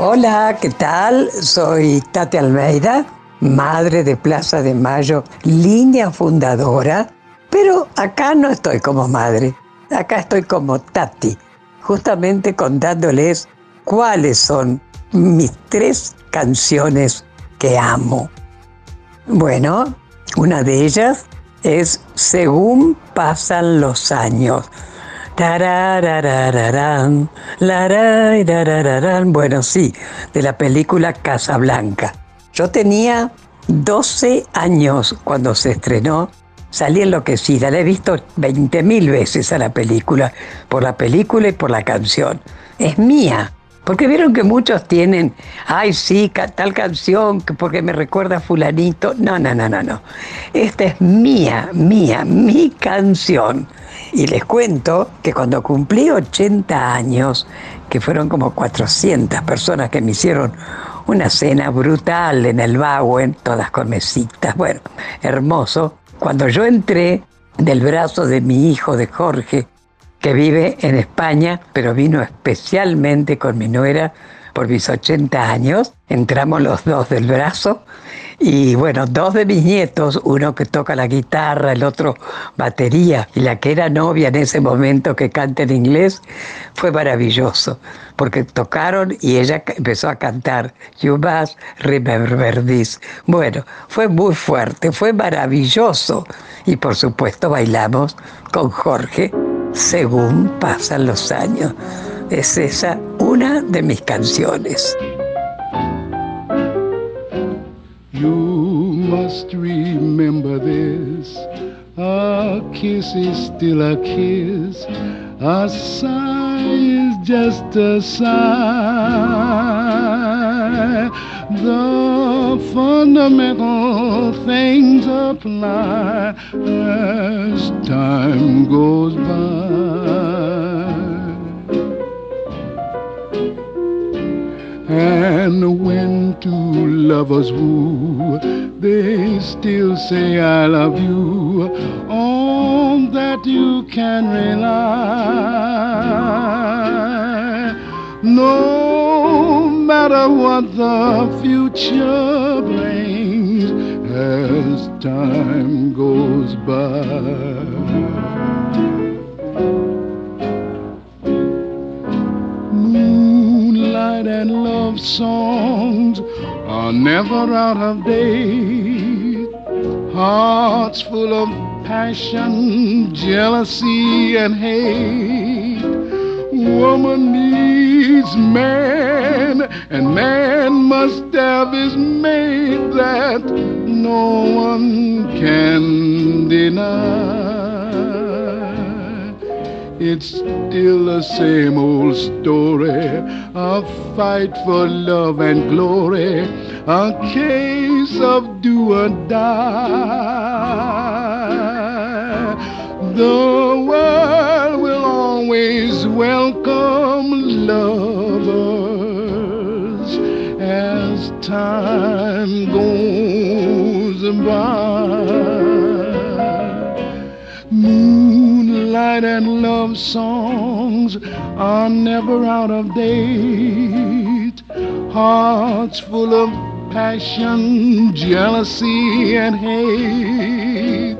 Hola, ¿qué tal? Soy Tati Almeida, madre de Plaza de Mayo, línea fundadora, pero acá no estoy como madre, acá estoy como Tati, justamente contándoles cuáles son mis tres canciones que amo. Bueno, una de ellas es Según pasan los años bueno, sí, de la película Casablanca. Yo tenía 12 años cuando se estrenó. Salí enloquecida, la he visto 20.000 veces a la película, por la película y por la canción. Es mía, porque vieron que muchos tienen, ay sí, tal canción, porque me recuerda a fulanito. No, no, no, no, no. Esta es mía, mía, mi canción. Y les cuento que cuando cumplí 80 años, que fueron como 400 personas que me hicieron una cena brutal en el Bauen, todas con mesitas, bueno, hermoso. Cuando yo entré del brazo de mi hijo, de Jorge, que vive en España, pero vino especialmente con mi nuera por mis 80 años, entramos los dos del brazo y bueno, dos de mis nietos, uno que toca la guitarra, el otro batería, y la que era novia en ese momento que canta en inglés, fue maravilloso, porque tocaron y ella empezó a cantar You Must Remember This. Bueno, fue muy fuerte, fue maravilloso. Y por supuesto bailamos con Jorge según pasan los años. Es esa una de mis canciones. You must remember this. A kiss is still a kiss. A sigh is just a sigh. The fundamental things apply as time goes by. And when two lovers woo, they still say I love you. On that you can rely. No matter what the future brings as time goes by. Moonlight and love songs are never out of date. Hearts full of passion, jealousy, and hate. Woman needs man, and man must have his mate that no one can deny. It's still the same old story. A fight for love and glory. A case of do or die. Will always welcome lovers as time goes by moonlight and love songs are never out of date. Hearts full of passion, jealousy, and hate.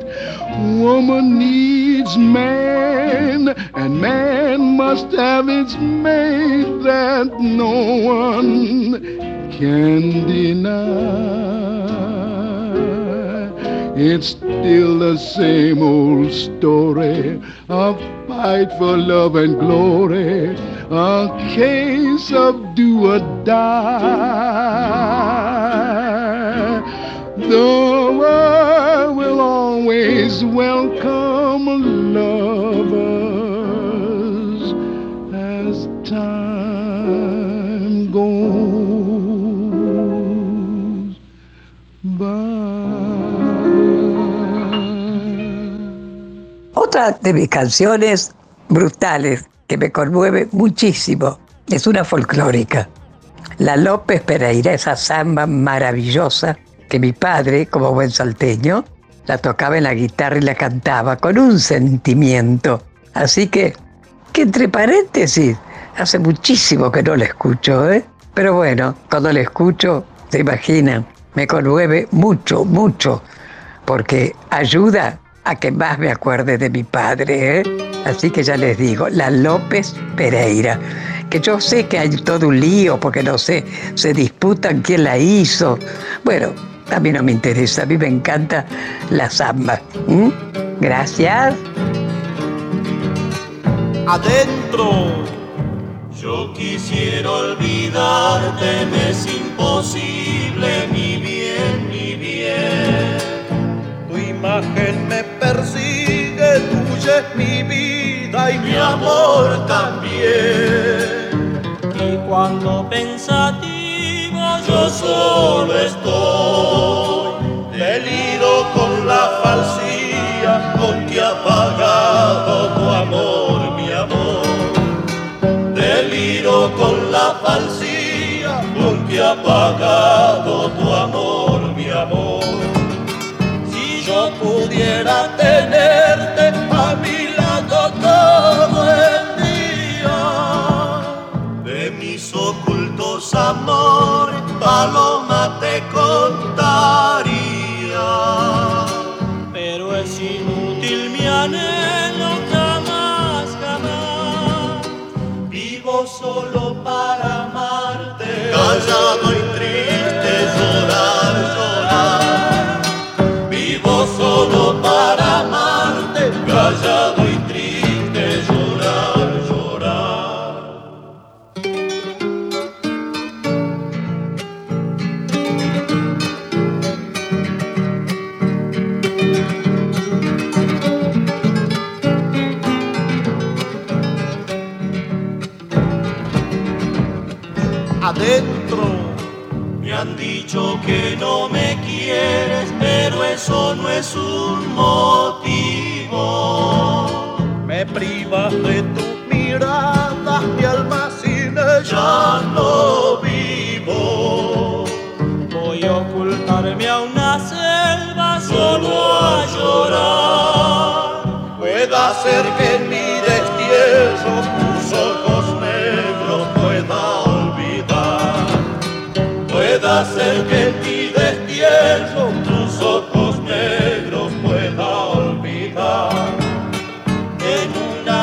Woman needs man, and man must have its mate that no one can deny. It's still the same old story. A fight for love and glory. A case of do or die. The world will always welcome Otra de mis canciones brutales que me conmueve muchísimo es una folclórica. La López Pereira, esa samba maravillosa que mi padre, como buen salteño, la tocaba en la guitarra y la cantaba con un sentimiento. Así que, que entre paréntesis, hace muchísimo que no la escucho, ¿eh? Pero bueno, cuando le escucho, se imagina, me conmueve mucho, mucho, porque ayuda a que más me acuerde de mi padre. ¿eh? Así que ya les digo, la López Pereira, que yo sé que hay todo un lío, porque no sé, se disputan quién la hizo. Bueno, a mí no me interesa, a mí me encanta la samba. Gracias. Adentro. Yo quisiera olvidarte, me es imposible, mi bien, mi bien. Tu imagen me persigue, tuya es mi vida y mi amor también. Y cuando pensativo solo estoy, deliro con la falsía con que ha pagado tu amor, mi amor. Deliro con la falsía con que ha pagado tu amor, mi amor. Si yo pudiera tenerte solo para amarte. Me han dicho que no me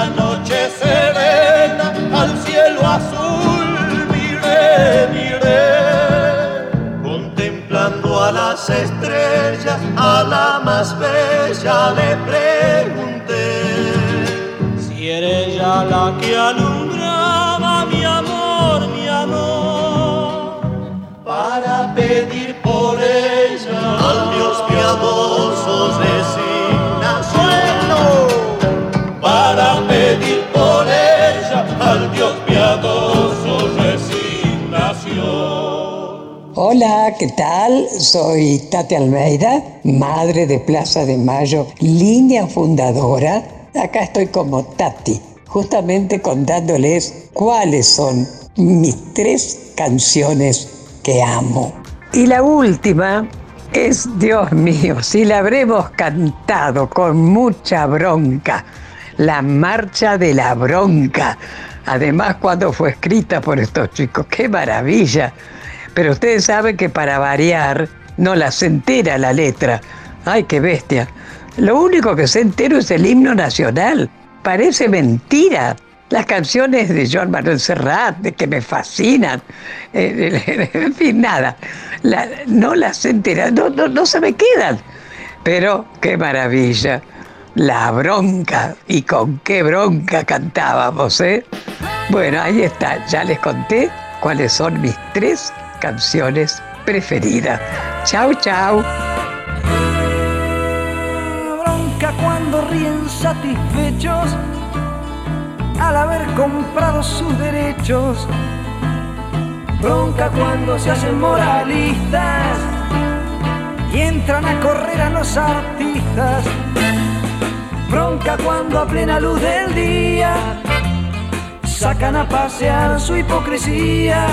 noche serena al cielo azul miré, miré, contemplando a las estrellas, a la más bella le pregunté si era ella la que alumbraba Hola, ¿qué tal? Soy Tati Almeida, madre de Plaza de Mayo, línea fundadora. Acá estoy como Tati, justamente contándoles cuáles son mis tres canciones que amo. Y la última es, Dios mío, si la habremos cantado con mucha bronca, la marcha de la bronca. Además, cuando fue escrita por estos chicos, qué maravilla. Pero ustedes saben que para variar no la se entera la letra. Ay, qué bestia. Lo único que se entero es el himno nacional. Parece mentira. Las canciones de Joan Manuel Serrat, de que me fascinan. Eh, en fin, nada. No las sé enterar, no, no, no se me quedan. Pero qué maravilla. La bronca. Y con qué bronca cantábamos, ¿eh? Bueno, ahí está. Ya les conté cuáles son mis tres canciones preferidas. Chau, chau. bronca cuando ríen satisfechos al haber comprado sus derechos. Bronca cuando se hacen moralistas y entran a correr a los artistas. Bronca cuando a plena luz del día sacan a pasear su hipocresía.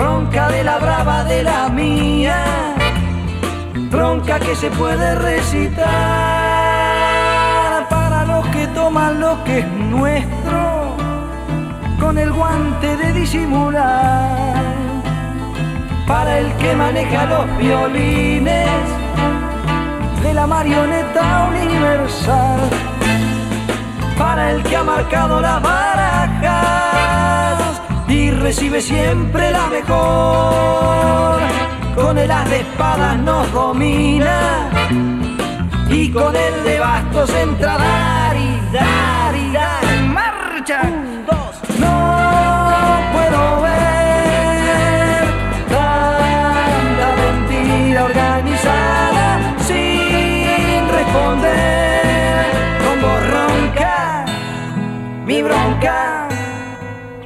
Bronca de la brava de la mía bronca que se puede recitar para los que toman lo que es nuestro con el guante de disimular. Para el que maneja los violines de la marioneta universal. Para el que ha marcado barajas y recibe siempre la mejor. Con el as de espadas nos domina y con el de bastos entra dar y dar.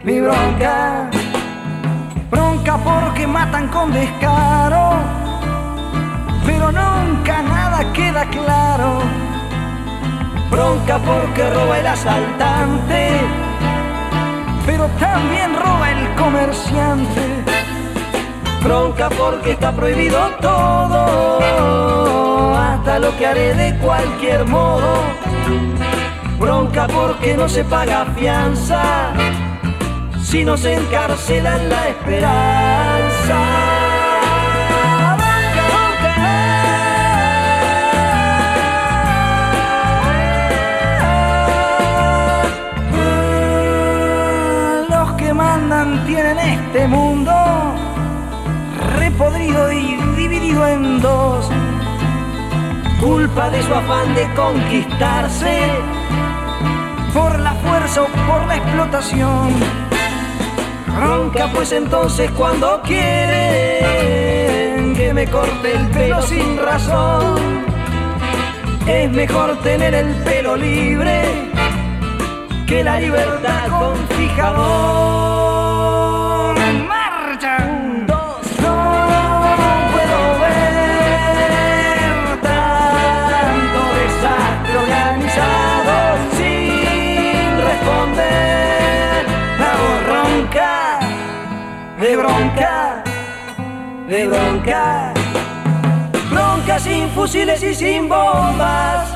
Mi bronca. Bronca porque matan con descaro, pero nunca nada queda claro. Bronca porque roba el asaltante, pero también roba el comerciante. Bronca porque está prohibido todo, hasta lo que haré de cualquier modo. Bronca porque no se paga fianza si nos encarcelan la esperanza. Los que mandan tienen este mundo repodrido y dividido en dos. Culpa de su afán de conquistarse por la fuerza o por la explotación. Ronca pues entonces cuando quieren que me corte el pelo sin razón. Es mejor tener el pelo libre que la libertad con fijador. De bronca, de bronca. Bronca sin fusiles y sin bombas.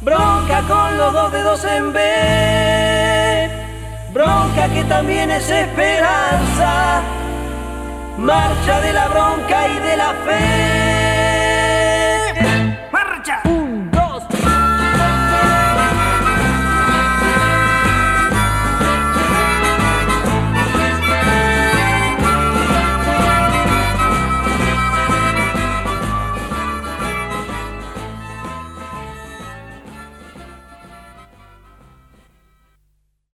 Bronca con los dos dedos en B. Bronca que también es esperanza. Marcha de la bronca y.